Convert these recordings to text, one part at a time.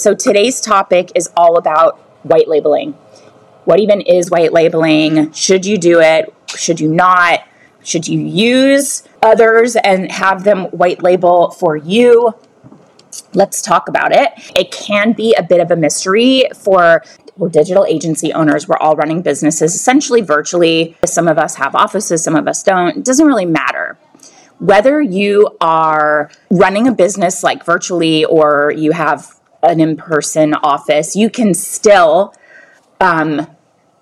So today's topic is all about white labeling. What even is white labeling? Should you do it? Should you not? Should you use others and have them white label for you? Let's talk about it. It can be a bit of a mystery for we're digital agency owners. We're all running businesses essentially virtually. Some of us have offices, some of us don't. It doesn't really matter. Whether you are running a business like virtually or you have an in person office, you can still um,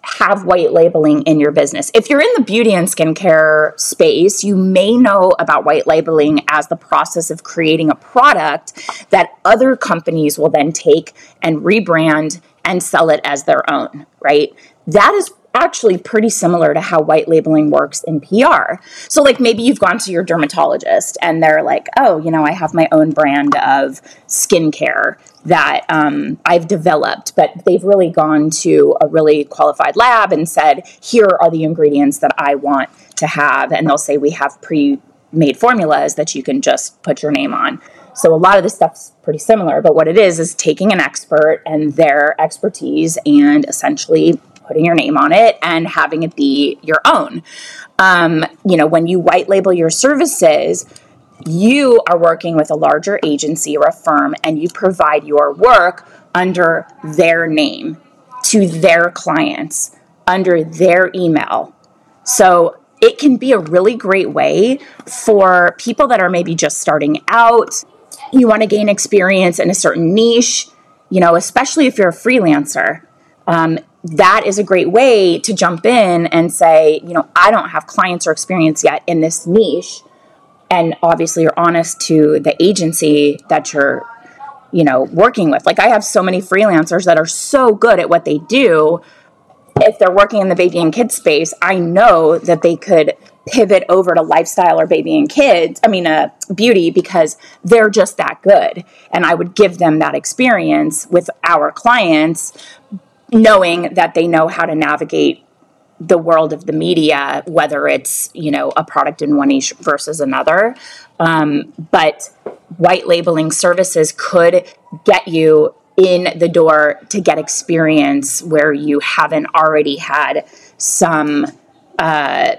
have white labeling in your business. If you're in the beauty and skincare space, you may know about white labeling as the process of creating a product that other companies will then take and rebrand and sell it as their own, right? That is actually pretty similar to how white labeling works in PR. So, like, maybe you've gone to your dermatologist and they're like, oh, you know, I have my own brand of skincare that um, I've developed, but they've really gone to a really qualified lab and said, here are the ingredients that I want to have. And they'll say, we have pre made formulas that you can just put your name on. So a lot of this stuff's pretty similar, but what it is is taking an expert and their expertise and essentially putting your name on it and having it be your own. Um, you know, when you white label your services, you are working with a larger agency or a firm and you provide your work under their name to their clients, under their email. So it can be a really great way for people that are maybe just starting out. You want to gain experience in a certain niche, you know, especially if you're a freelancer. Um, that is a great way to jump in and say, you know, I don't have clients or experience yet in this niche. And obviously, you're honest to the agency that you're, you know, working with. Like, I have so many freelancers that are so good at what they do. If they're working in the baby and kids space, I know that they could pivot over to lifestyle or baby and kids, I mean, uh, beauty, because they're just that good. And I would give them that experience with our clients knowing that they know how to navigate the world of the media, whether it's you know a product in one niche versus another. Um, but white labeling services could get you in the door to get experience where you haven't already had some. Uh,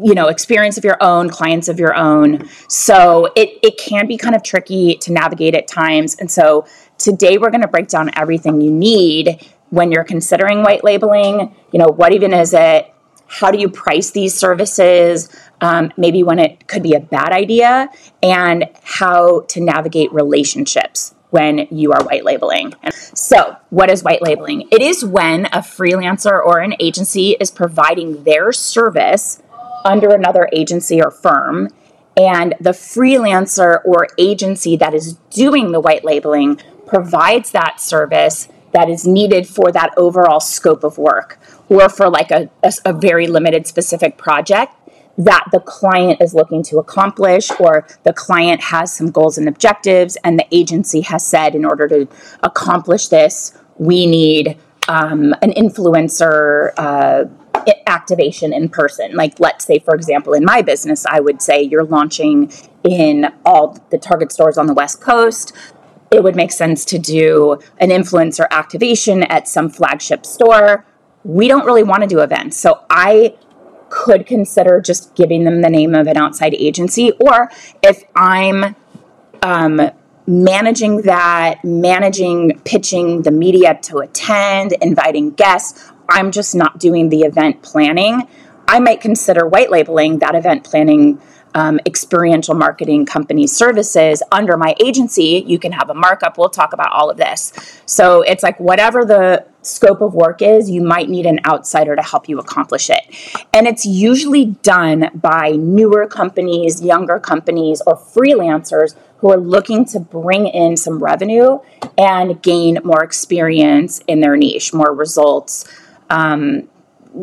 you know experience of your own clients of your own so it, it can be kind of tricky to navigate at times and so today we're going to break down everything you need when you're considering white labeling, you know, what even is it? How do you price these services? Um, maybe when it could be a bad idea, and how to navigate relationships when you are white labeling. So, what is white labeling? It is when a freelancer or an agency is providing their service under another agency or firm, and the freelancer or agency that is doing the white labeling provides that service that is needed for that overall scope of work or for like a, a, a, very limited specific project that the client is looking to accomplish or the client has some goals and objectives and the agency has said in order to accomplish this we need um, an influencer uh, activation in person. Like let's say for example in my business i would say you're launching in all the target stores on the west coast it would make sense to do an influencer activation at some flagship store. We don't really want to do events. So I could consider just giving them the name of an outside agency. Or if I'm um, managing that, managing, pitching the media to attend, inviting guests, I'm just not doing the event planning. I might consider white labeling that event planning um, experiential marketing company services under my agency, you can have a markup. We'll talk about all of this. So it's like whatever the scope of work is, you might need an outsider to help you accomplish it. And it's usually done by newer companies, younger companies, or freelancers who are looking to bring in some revenue and gain more experience in their niche, more results, um,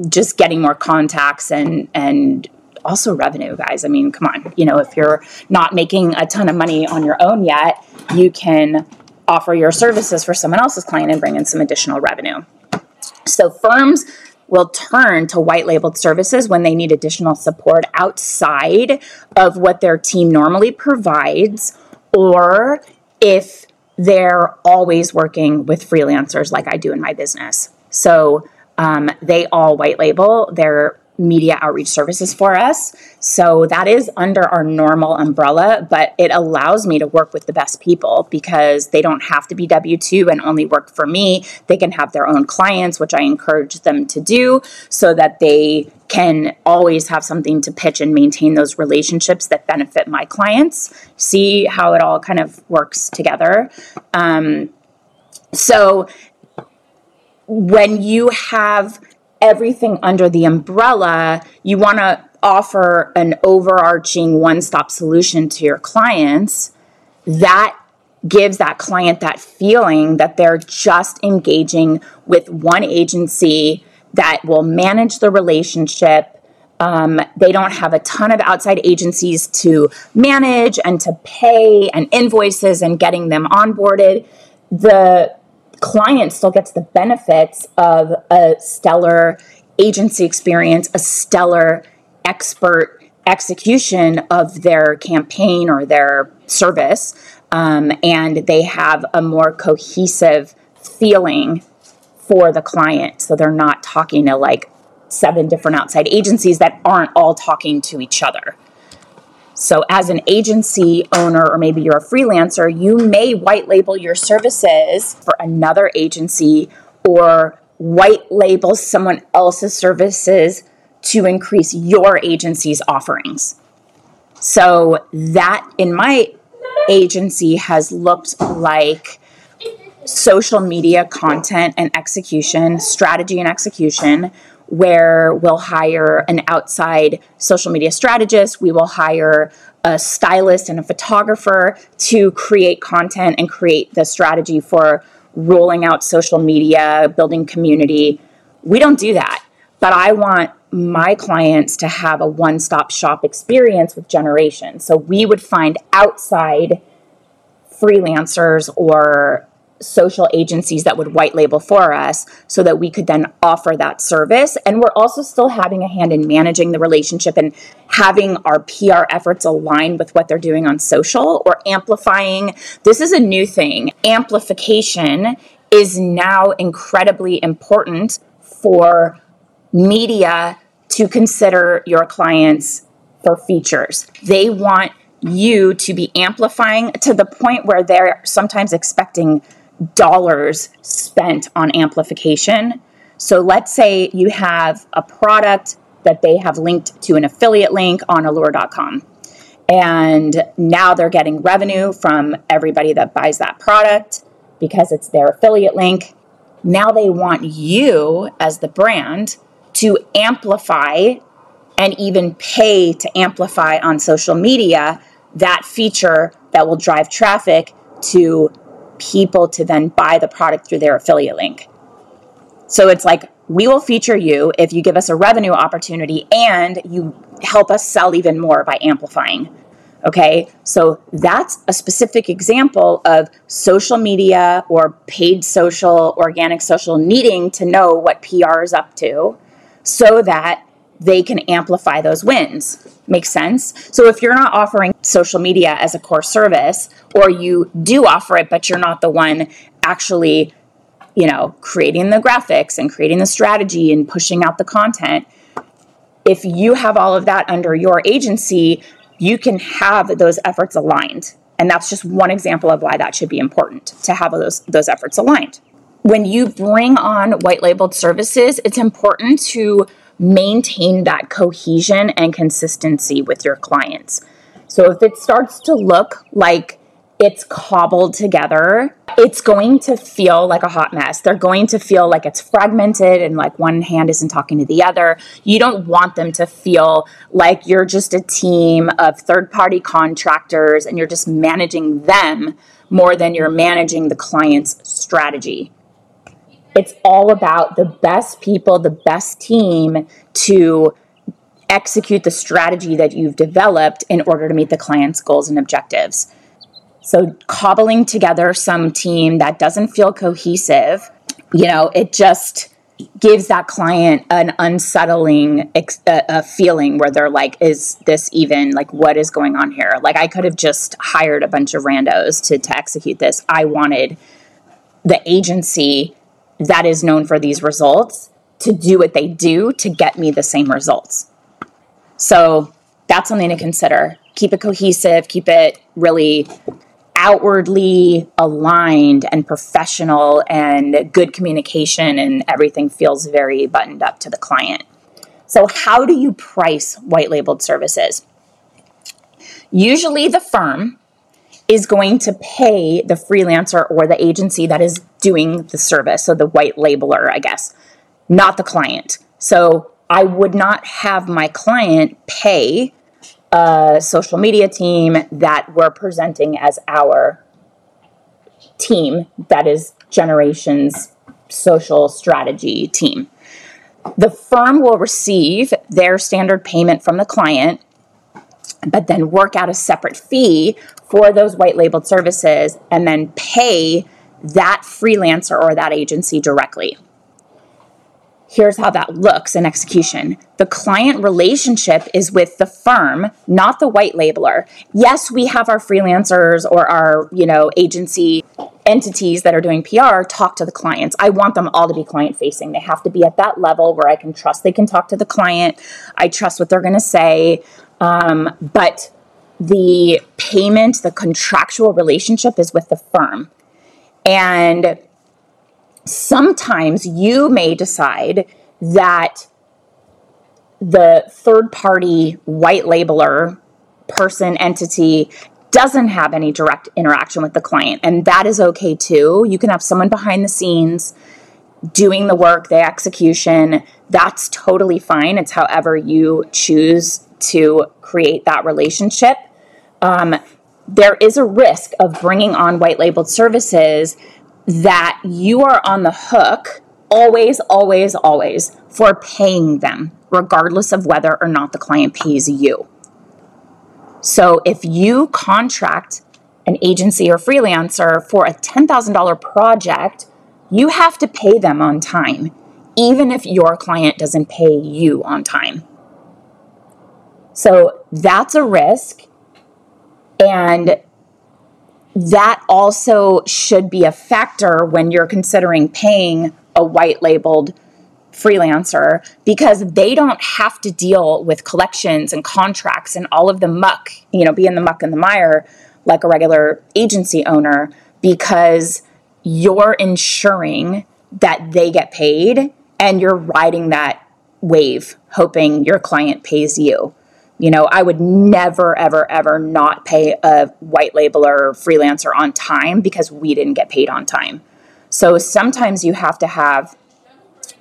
just getting more contacts and and also revenue, guys. I mean, come on, you know, if you're not making a ton of money on your own yet, you can offer your services for someone else's client and bring in some additional revenue. So firms will turn to white labeled services when they need additional support outside of what their team normally provides or if they're always working with freelancers like I do in my business. So um, they all white label their media outreach services for us. So that is under our normal umbrella, but it allows me to work with the best people because they don't have to be W 2 and only work for me. They can have their own clients, which I encourage them to do so that they can always have something to pitch and maintain those relationships that benefit my clients. See how it all kind of works together. Um, so when you have everything under the umbrella, you want to offer an overarching one stop solution to your clients that gives that client that feeling that they're just engaging with one agency that will manage the relationship. Um, they don't have a ton of outside agencies to manage and to pay and invoices and getting them onboarded. The client still gets the benefits of a stellar agency experience, a stellar expert execution of their campaign or their service, um, and they have a more cohesive feeling for the client. So they're not talking to like seven different outside agencies that aren't all talking to each other. So, as an agency owner, or maybe you're a freelancer, you may white label your services for another agency or white label someone else's services to increase your agency's offerings. So, that in my agency has looked like social media content and execution, strategy and execution, where we'll hire an outside social media strategist, we will hire a stylist and a photographer to create content and create the strategy for rolling out social media, building community. We don't do that, but I want my clients to have a one stop shop experience with Jeneration. So we would find outside freelancers or social agencies that would white label for us so that we could then offer that service. And we're also still having a hand in managing the relationship and having our PR efforts align with what they're doing on social or amplifying. This is a new thing. Amplification is now incredibly important for media to consider your clients for features. They want you to be amplifying to the point where they're sometimes expecting dollars spent on amplification. So let's say you have a product that they have linked to an affiliate link on allure.com. And now they're getting revenue from everybody that buys that product because it's their affiliate link. Now they want you as the brand to amplify and even pay to amplify on social media that feature that will drive traffic to people to then buy the product through their affiliate link. So it's like, we will feature you if you give us a revenue opportunity and you help us sell even more by amplifying. Okay, so that's a specific example of social media or paid social, organic social needing to know what PR is up to so that they can amplify those wins. Makes sense? So if you're not offering social media as a core service, or you do offer it, but you're not the one actually, you know, creating the graphics and creating the strategy and pushing out the content, if you have all of that under your agency, you can have those efforts aligned. And that's just one example of why that should be important to have those, those efforts aligned. When you bring on white labeled services, it's important to maintain that cohesion and consistency with your clients. So if it starts to look like it's cobbled together, it's going to feel like a hot mess. They're going to feel like it's fragmented and like one hand isn't talking to the other. You don't want them to feel like you're just a team of third party contractors and you're just managing them more than you're managing the client's strategy. It's all about the best people, the best team to execute the strategy that you've developed in order to meet the client's goals and objectives. So, cobbling together some team that doesn't feel cohesive, you know, it just gives that client an unsettling ex- feeling where they're like, is this even like what is going on here? Like, I could have just hired a bunch of randos to, to execute this. I wanted the agency that is known for these results to do what they do to get me the same results. So, that's something to consider. Keep it cohesive, keep it really outwardly aligned and professional and good communication and everything feels very buttoned up to the client. So, how do you price white labeled services? Usually, the firm is going to pay the freelancer or the agency that is doing the service, so the white labeler, I guess, not the client. So, I would not have my client pay a social media team that we're presenting as our team that is Jeneration's social strategy team. The firm will receive their standard payment from the client, but then work out a separate fee for those white labeled services and then pay that freelancer or that agency directly here's how that looks in execution. The client relationship is with the firm, not the white labeler. Yes, we have our freelancers or our, you know, agency entities that are doing PR talk to the clients. I want them all to be client facing. They have to be at that level where I can trust they can talk to the client. I trust what they're going to say. Um, but the payment, the contractual relationship is with the firm. And sometimes you may decide that the third party white labeler person entity doesn't have any direct interaction with the client. And that is okay too. You can have someone behind the scenes doing the work the execution. That's totally fine. It's however you choose to create that relationship. Um, there is a risk of bringing on white labeled services that you are on the hook always, always, always for paying them, regardless of whether or not the client pays you. So if you contract an agency or freelancer for a $10,000 project, you have to pay them on time, even if your client doesn't pay you on time. So that's a risk. And that also should be a factor when you're considering paying a white labeled freelancer because they don't have to deal with collections and contracts and all of the muck, you know, be in the muck and the mire like a regular agency owner because you're ensuring that they get paid and you're riding that wave hoping your client pays you. You know, I would never, ever, ever not pay a white labeler freelancer on time because we didn't get paid on time. So sometimes you have to have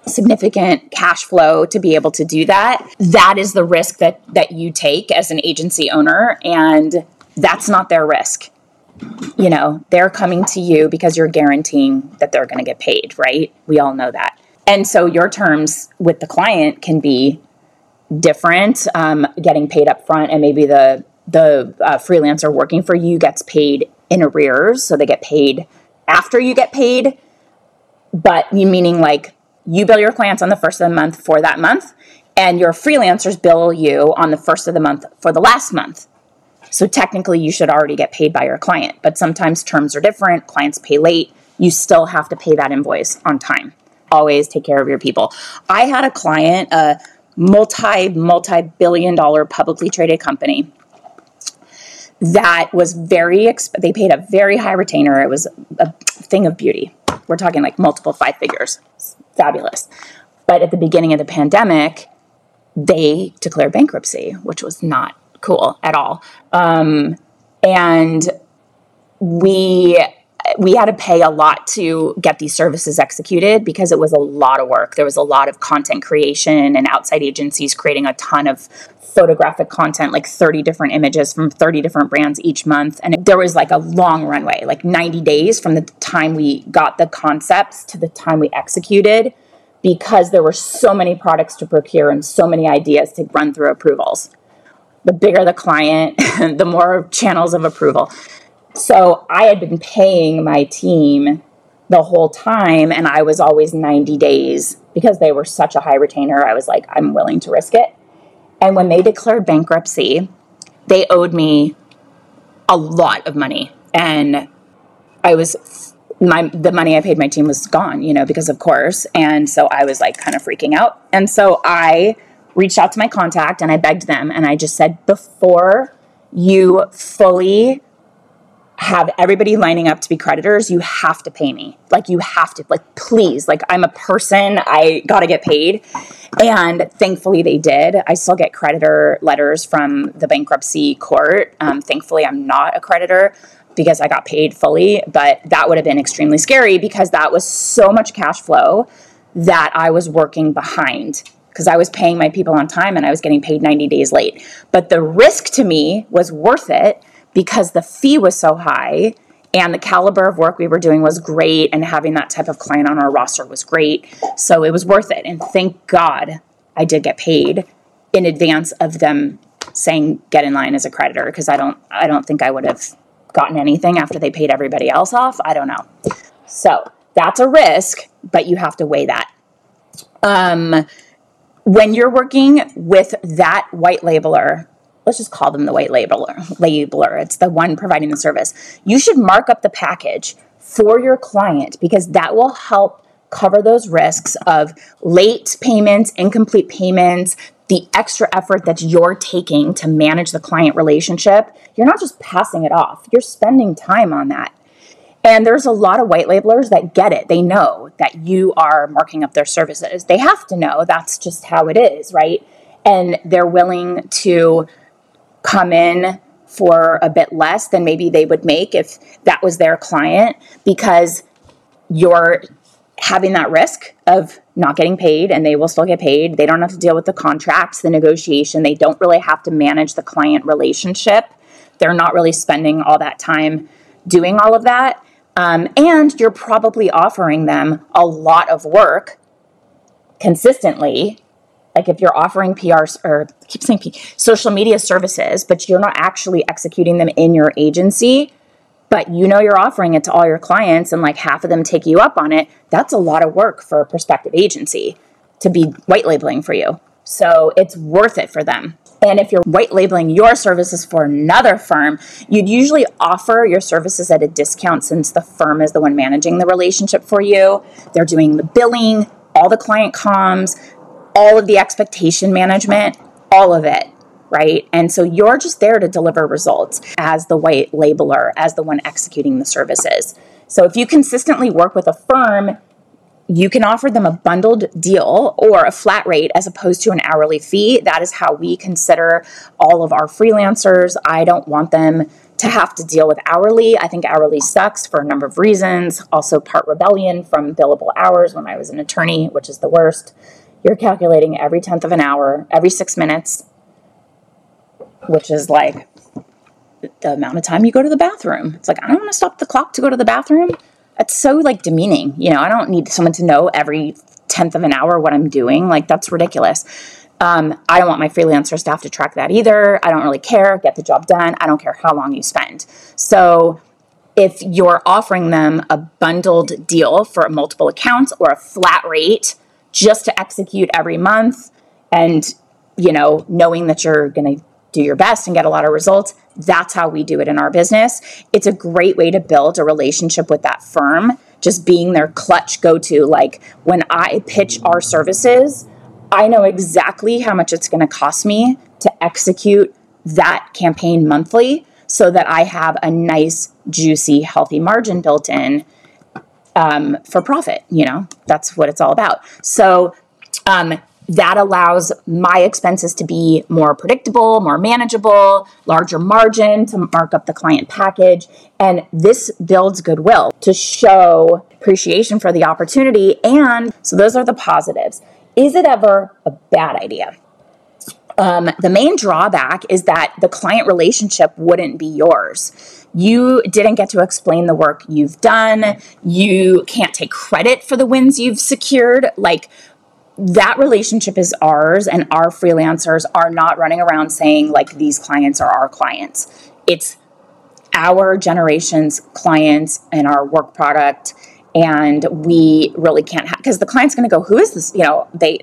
significant cash flow to be able to do that. That is the risk that that you take as an agency owner and that's not their risk. You know, they're coming to you because you're guaranteeing that they're going to get paid, right? We all know that. And so your terms with the client can be different, um, getting paid up front, and maybe the the uh, freelancer working for you gets paid in arrears, so they get paid after you get paid. But you meaning like you bill your clients on the first of the month for that month, and your freelancers bill you on the first of the month for the last month. So technically, you should already get paid by your client, but sometimes terms are different. Clients pay late. You still have to pay that invoice on time. Always take care of your people. I had a client, uh, multi multi billion dollar publicly traded company that was very exp- they paid a very high retainer. It was a thing of beauty. We're talking like multiple five figures. Fabulous. But at the beginning of the pandemic they declared bankruptcy, which was not cool at all. Um, and we we had to pay a lot to get these services executed because it was a lot of work. There was a lot of content creation and outside agencies creating a ton of photographic content, like 30 different images from 30 different brands each month. And there was like a long runway, like 90 days from the time we got the concepts to the time we executed, because there were so many products to procure and so many ideas to run through approvals. The bigger the client, the more channels of approval. So I had been paying my team the whole time, and I was always 90 days because they were such a high retainer. I was like, I'm willing to risk it. And when they declared bankruptcy, they owed me a lot of money. And I was my the money I paid my team was gone, you know, because of course. And so I was like kind of freaking out. And so I reached out to my contact and I begged them and I just said before you fully have everybody lining up to be creditors, you have to pay me. Like you have to, like please, like I'm a person, I got to get paid. And thankfully they did. I still get creditor letters from the bankruptcy court. Um, thankfully I'm not a creditor because I got paid fully, but that would have been extremely scary because that was so much cash flow that I was working behind because I was paying my people on time and I was getting paid 90 days late. But the risk to me was worth it because the fee was so high and the caliber of work we were doing was great and having that type of client on our roster was great. So it was worth it. And thank god i did get paid in advance of them saying get in line as a creditor because i don't i don't think i would have gotten anything after they paid everybody else off. I don't know. So that's a risk but you have to weigh that. Um, when you're working with that white labeler let's just call them the white labeler labeler it's the one providing the service you should mark up the package for your client because that will help cover those risks of late payments incomplete payments the extra effort that you're taking to manage the client relationship you're not just passing it off you're spending time on that and there's a lot of white labelers that get it. They know that you are marking up their services. They have to know that's just how it is, right? And they're willing to come in for a bit less than maybe they would make if that was their client because you're having that risk of not getting paid and they will still get paid. They don't have to deal with the contracts, the negotiation. They don't really have to manage the client relationship. They're not really spending all that time doing all of that. Um, and you're probably offering them a lot of work consistently like if you're offering PR or I keep saying P, social media services, but you're not actually executing them in your agency, but you know you're offering it to all your clients and like half of them take you up on it, that's a lot of work for a prospective agency to be white labeling for you. So it's worth it for them. And if you're white labeling your services for another firm, you'd usually offer your services at a discount since the firm is the one managing the relationship for you. They're doing the billing, all the client comms, all of the expectation management, all of it, right? And so you're just there to deliver results as the white labeler, as the one executing the services. So if you consistently work with a firm, you can offer them a bundled deal or a flat rate as opposed to an hourly fee. That is how we consider all of our freelancers. I don't want them to have to deal with hourly. I think hourly sucks for a number of reasons. Also, part rebellion from billable hours when I was an attorney, which is the worst you're calculating every tenth of an hour, every six minutes, which is like the amount of time you go to the bathroom. It's like, I don't want to stop the clock to go to the bathroom. That's so like demeaning. You know, I don't need someone to know every tenth of an hour what I'm doing. Like, that's ridiculous. Um, I don't want my freelancer staff to track that either. I don't really care. Get the job done. I don't care how long you spend. So, if you're offering them a bundled deal for multiple accounts or a flat rate, just to execute every month and, you know, knowing that you're going to do your best and get a lot of results. That's how we do it in our business. It's a great way to build a relationship with that firm, just being their clutch go to. Like when I pitch our services, I know exactly how much it's going to cost me to execute that campaign monthly so that I have a nice, juicy, healthy margin built in um, for profit. You know, that's what it's all about. So, um, that allows my expenses to be more predictable, more manageable, larger margin to mark up the client package. And this builds goodwill to show appreciation for the opportunity. And so those are the positives. Is it ever a bad idea? Um, the main drawback is that the client relationship wouldn't be yours. You didn't get to explain the work you've done. You can't take credit for the wins you've secured. Like, that relationship is ours, and our freelancers are not running around saying, like, these clients are our clients. It's our Jeneration's clients and our work product and we really can't have because the client's going to go who is this you know they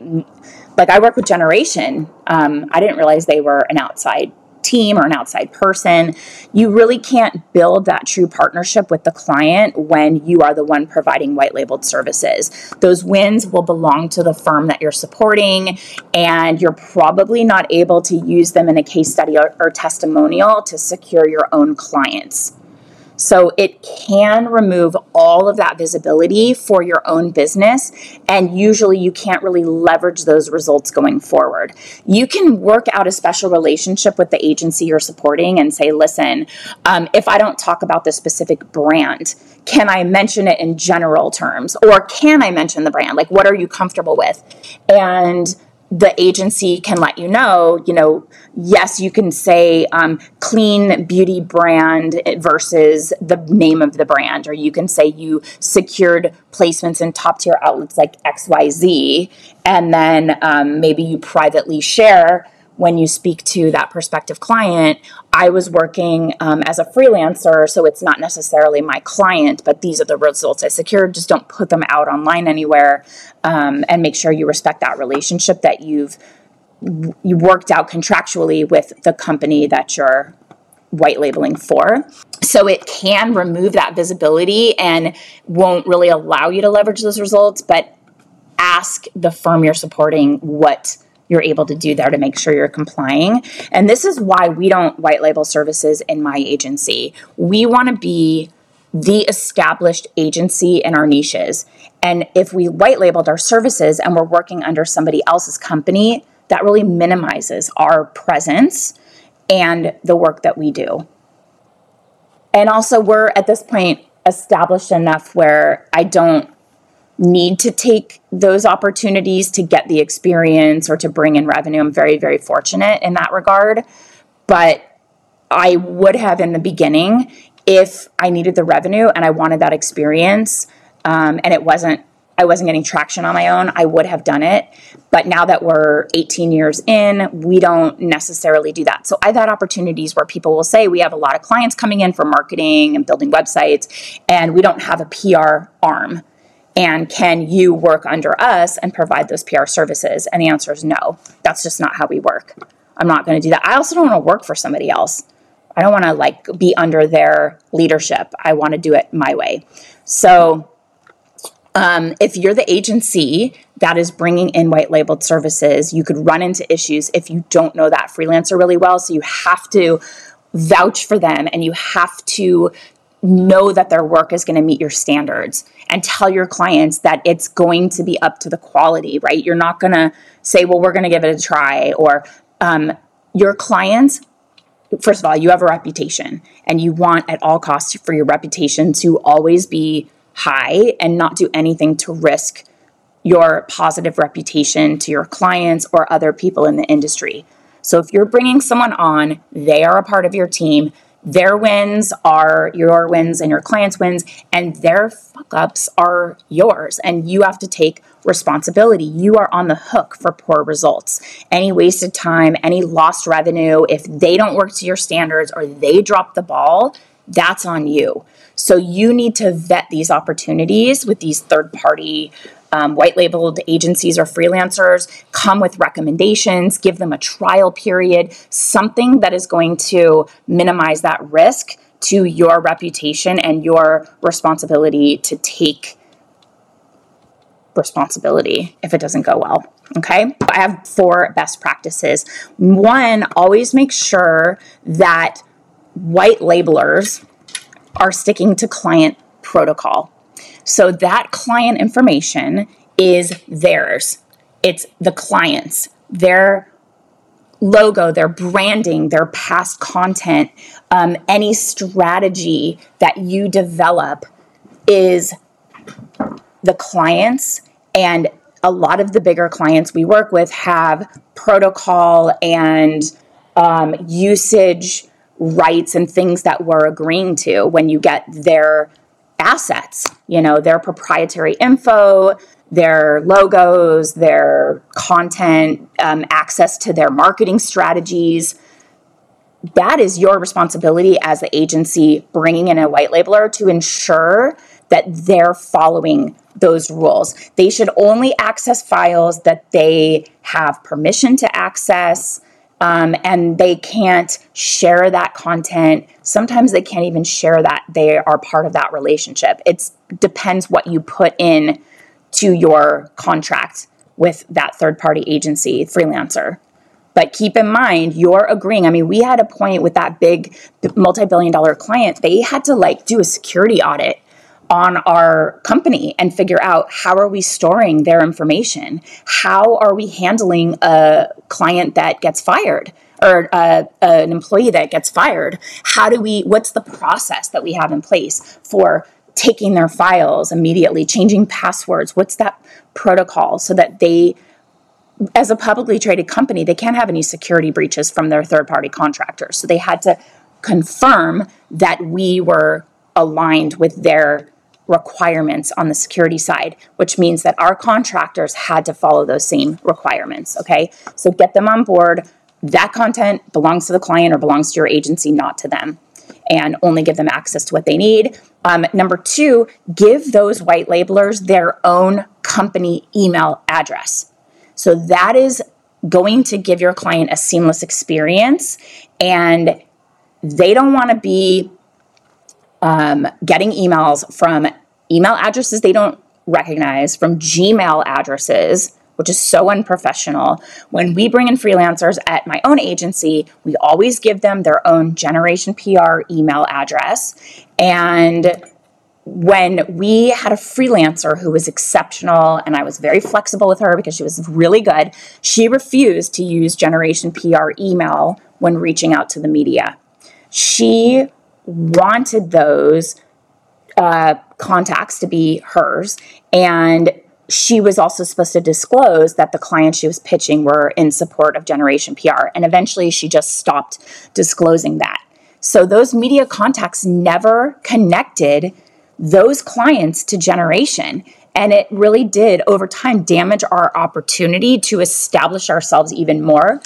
like i work with Jeneration um, i didn't realize they were an outside team or an outside person you really can't build that true partnership with the client when you are the one providing white labeled services. Those wins will belong to the firm that you're supporting and you're probably not able to use them in a case study or, or testimonial to secure your own clients so it can remove all of that visibility for your own business. And usually you can't really leverage those results going forward. You can work out a special relationship with the agency you're supporting and say, listen, um, if I don't talk about the specific brand, can I mention it in general terms? Or can I mention the brand? Like, what are you comfortable with? And the agency can let you know, you know, yes, you can say um, clean beauty brand versus the name of the brand, or you can say you secured placements in top tier outlets like XYZ, and then um, maybe you privately share when you speak to that prospective client, I was working um, as a freelancer, so it's not necessarily my client, but these are the results I secured. Just don't put them out online anywhere, um, and make sure you respect that relationship that you've you worked out contractually with the company that you're white labeling for. So it can remove that visibility and won't really allow you to leverage those results, but ask the firm you're supporting what you're able to do there to make sure you're complying. And this is why we don't white label services in my agency. We want to be the established agency in our niches. And if we white labeled our services and we're working under somebody else's company, that really minimizes our presence and the work that we do. And also, we're at this point established enough where I don't need to take those opportunities to get the experience or to bring in revenue. I'm very, very fortunate in that regard. But I would have in the beginning if I needed the revenue and I wanted that experience um, and it wasn't I wasn't getting traction on my own, I would have done it. But now that we're 18 years in, we don't necessarily do that. So I've had opportunities where people will say, We have a lot of clients coming in for marketing and building websites, and we don't have a PR arm. And can you work under us and provide those PR services? And the answer is no. That's just not how we work. I'm not going to do that. I also don't want to work for somebody else. I don't want to like be under their leadership. I want to do it my way. So, um, if you're the agency that is bringing in white labeled services, you could run into issues if you don't know that freelancer really well. So, you have to vouch for them and you have to know that their work is going to meet your standards and tell your clients that it's going to be up to the quality, right? You're not going to say, well, we're going to give it a try, or um, your clients. First of all, you have a reputation and you want at all costs for your reputation to always be high and not do anything to risk your positive reputation to your clients or other people in the industry. So if you're bringing someone on, they are a part of your team their wins are your wins and your clients' wins, and their fuck ups are yours. And you have to take responsibility. You are on the hook for poor results. Any wasted time, any lost revenue, if they don't work to your standards or they drop the ball, that's on you. So you need to vet these opportunities with these third party um, white labeled agencies or freelancers come with recommendations, give them a trial period, something that is going to minimize that risk to your reputation and your responsibility to take responsibility if it doesn't go well. Okay, I have four best practices. One, always make sure that white labelers are sticking to client protocol. So that client information is theirs. it's the clients, their logo, their branding, their past content, um, any strategy that you develop is the clients and a lot of the bigger clients we work with have protocol and um, usage rights and things that we're agreeing to when you get their assets, you know, their proprietary info, their logos, their content, um, access to their marketing strategies. That is your responsibility as the agency bringing in a white labeler to ensure that they're following those rules. They should only access files that they have permission to access. Um, and they can't share that content. Sometimes they can't even share that they are part of that relationship. It depends what you put in to your contract with that third party agency freelancer. But keep in mind, you're agreeing. I mean, we had a point with that big multi billion dollar client, they had to like do a security audit on our company and figure out how are we storing their information? How are we handling a client that gets fired or uh, an employee that gets fired? How do we what's the process that we have in place for taking their files immediately changing passwords? What's that protocol so that they as a publicly traded company they can't have any security breaches from their third party contractors? So they had to confirm that we were aligned with their requirements on the security side, which means that our contractors had to follow those same requirements. Okay, so get them on board. That content belongs to the client or belongs to your agency, not to them, and only give them access to what they need. Um, number two, give those white labelers their own company email address. So that is going to give your client a seamless experience, and they don't want to be um, getting emails from email addresses they don't recognize, from Gmail addresses, which is so unprofessional. When we bring in freelancers at my own agency, we always give them their own Jeneration PR email address. And when we had a freelancer who was exceptional and I was very flexible with her because she was really good, she refused to use Jeneration PR email when reaching out to the media. She wanted those uh, contacts to be hers. And she was also supposed to disclose that the clients she was pitching were in support of Jeneration PR. And eventually she just stopped disclosing that. So those media contacts never connected those clients to Jeneration. And it really did, over time, damage our opportunity to establish ourselves even more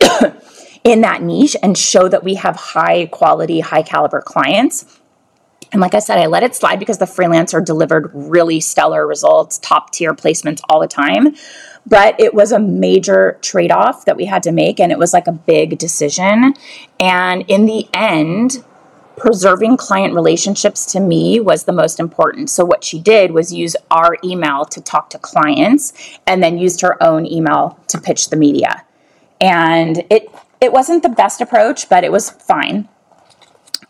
in that niche and show that we have high quality, high caliber clients. And like I said, I let it slide because the freelancer delivered really stellar results, top tier placements all the time. But it was a major trade off that we had to make, and it was like a big decision. And in the end, preserving client relationships to me was the most important. So, what she did was use our email to talk to clients and then used her own email to pitch the media. And it it wasn't the best approach, but it was fine.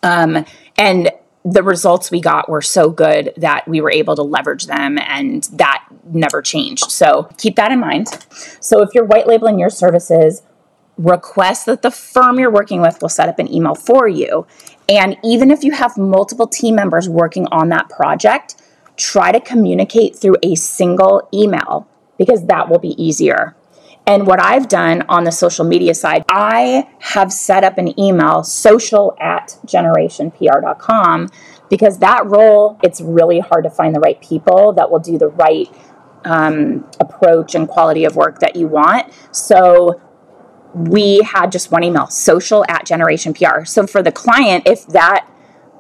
Um, and the results we got were so good that we were able to leverage them and that never changed. So keep that in mind. So if you're white labeling your services, request that the firm you're working with will set up an email for you. And even if you have multiple team members working on that project, try to communicate through a single email because that will be easier. And what I've done on the social media side, I have set up an email, social at jenerationpr.com, because that role, it's really hard to find the right people that will do the right um, approach and quality of work that you want. So we had just one email, social at Jeneration PR. So for the client, if that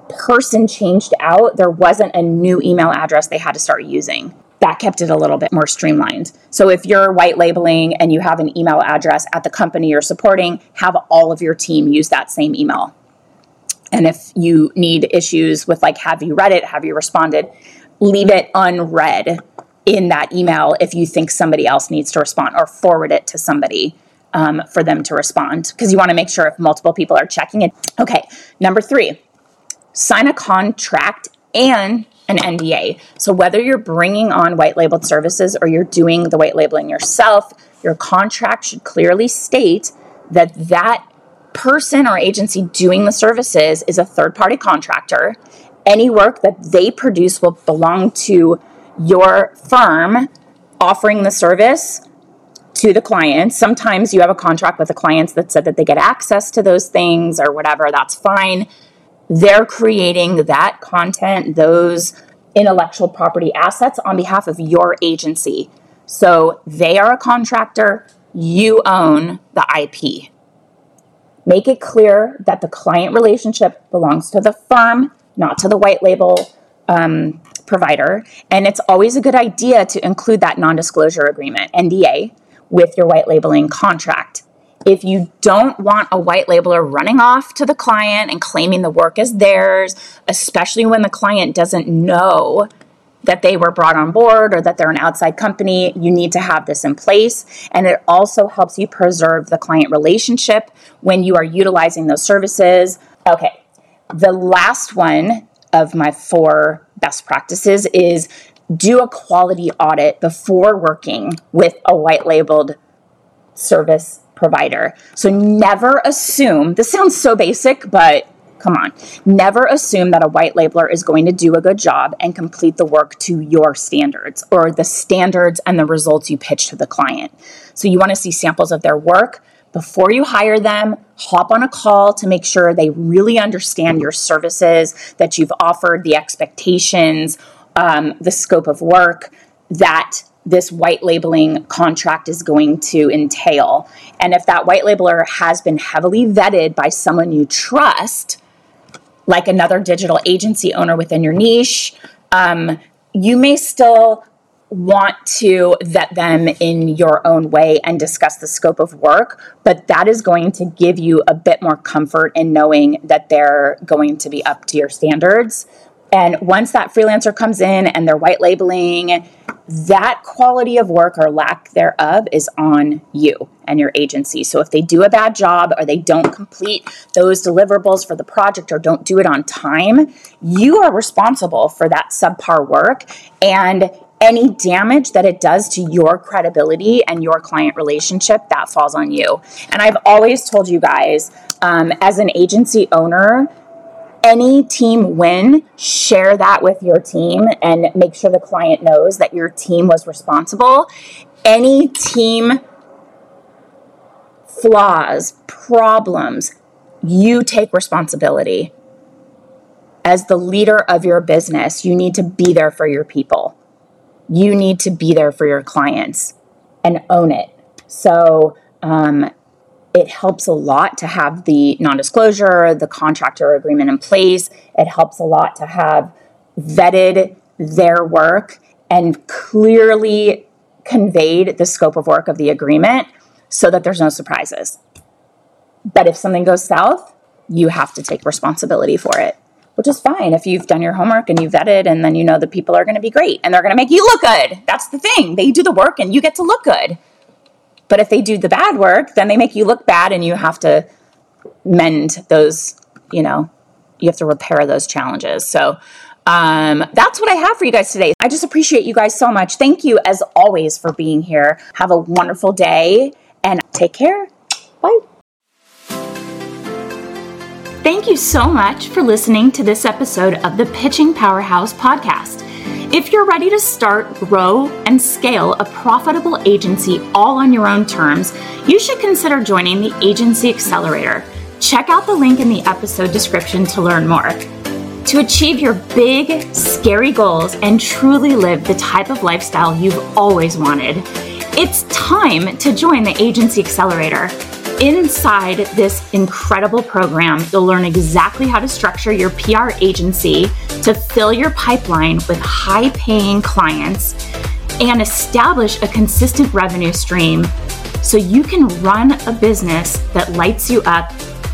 person changed out, there wasn't a new email address they had to start using that kept it a little bit more streamlined. So if you're white labeling and you have an email address at the company you're supporting, have all of your team use that same email. And if you need issues with like have you read it, have you responded, leave it unread in that email if you think somebody else needs to respond or forward it to somebody um, for them to respond because you want to make sure if multiple people are checking it. Okay, number three, sign a contract and an NDA. So whether you're bringing on white labeled services or you're doing the white labeling yourself, your contract should clearly state that that person or agency doing the services is a third party contractor. Any work that they produce will belong to your firm offering the service to the client. Sometimes you have a contract with the clients that said that they get access to those things or whatever, that's fine. They're creating that content, those intellectual property assets on behalf of your agency. So they are a contractor, you own the IP. Make it clear that the client relationship belongs to the firm, not to the white label um, provider. And it's always a good idea to include that non disclosure agreement, NDA, with your white labeling contract. If you don't want a white labeler running off to the client and claiming the work is theirs, especially when the client doesn't know that they were brought on board or that they're an outside company, you need to have this in place. And it also helps you preserve the client relationship when you are utilizing those services. Okay, the last one of my four best practices is do a quality audit before working with a white labeled service provider. So never assume, this sounds so basic, but come on, never assume that a white labeler is going to do a good job and complete the work to your standards or the standards and the results you pitch to the client. So you want to see samples of their work before you hire them, hop on a call to make sure they really understand your services, that you've offered the expectations, um, the scope of work that this white labeling contract is going to entail. And if that white labeler has been heavily vetted by someone you trust, like another digital agency owner within your niche, um, you may still want to vet them in your own way and discuss the scope of work, but that is going to give you a bit more comfort in knowing that they're going to be up to your standards. And once that freelancer comes in and they're white labeling, that quality of work or lack thereof is on you and your agency. So if they do a bad job or they don't complete those deliverables for the project or don't do it on time, you are responsible for that subpar work and any damage that it does to your credibility and your client relationship, that falls on you. And I've always told you guys, um, as an agency owner, any team win, share that with your team and make sure the client knows that your team was responsible. Any team flaws, problems, you take responsibility. As the leader of your business, you need to be there for your people. You need to be there for your clients and own it. So, um, it helps a lot to have the non disclosure, the contractor agreement in place. It helps a lot to have vetted their work and clearly conveyed the scope of work of the agreement so that there's no surprises. But if something goes south, you have to take responsibility for it, which is fine if you've done your homework and you vetted and then you know the people are going to be great and they're going to make you look good. That's the thing. They do the work and you get to look good. But if they do the bad work, then they make you look bad and you have to mend those, you know, you have to repair those challenges. So um, that's what I have for you guys today. I just appreciate you guys so much. Thank you, as always, for being here. Have a wonderful day and take care. Bye. Thank you so much for listening to this episode of the Pitching Powerhouse podcast. If you're ready to start, grow, and scale a profitable agency all on your own terms, you should consider joining the Agency Accelerator. Check out the link in the episode description to learn more. To achieve your big, scary goals and truly live the type of lifestyle you've always wanted, it's time to join the Agency Accelerator. Inside this incredible program, you'll learn exactly how to structure your PR agency to fill your pipeline with high paying clients and establish a consistent revenue stream so you can run a business that lights you up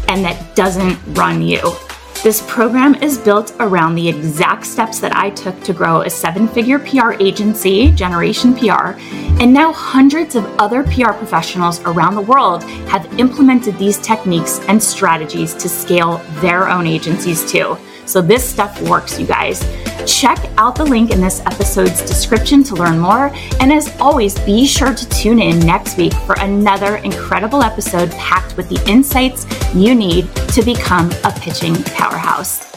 and that doesn't run you. This program is built around the exact steps that I took to grow a seven figure PR agency, Jeneration PR, and now hundreds of other PR professionals around the world have implemented these techniques and strategies to scale their own agencies too. So this stuff works, you guys. Check out the link in this episode's description to learn more. And as always, be sure to tune in next week for another incredible episode packed with the insights you need to become a pitching powerhouse.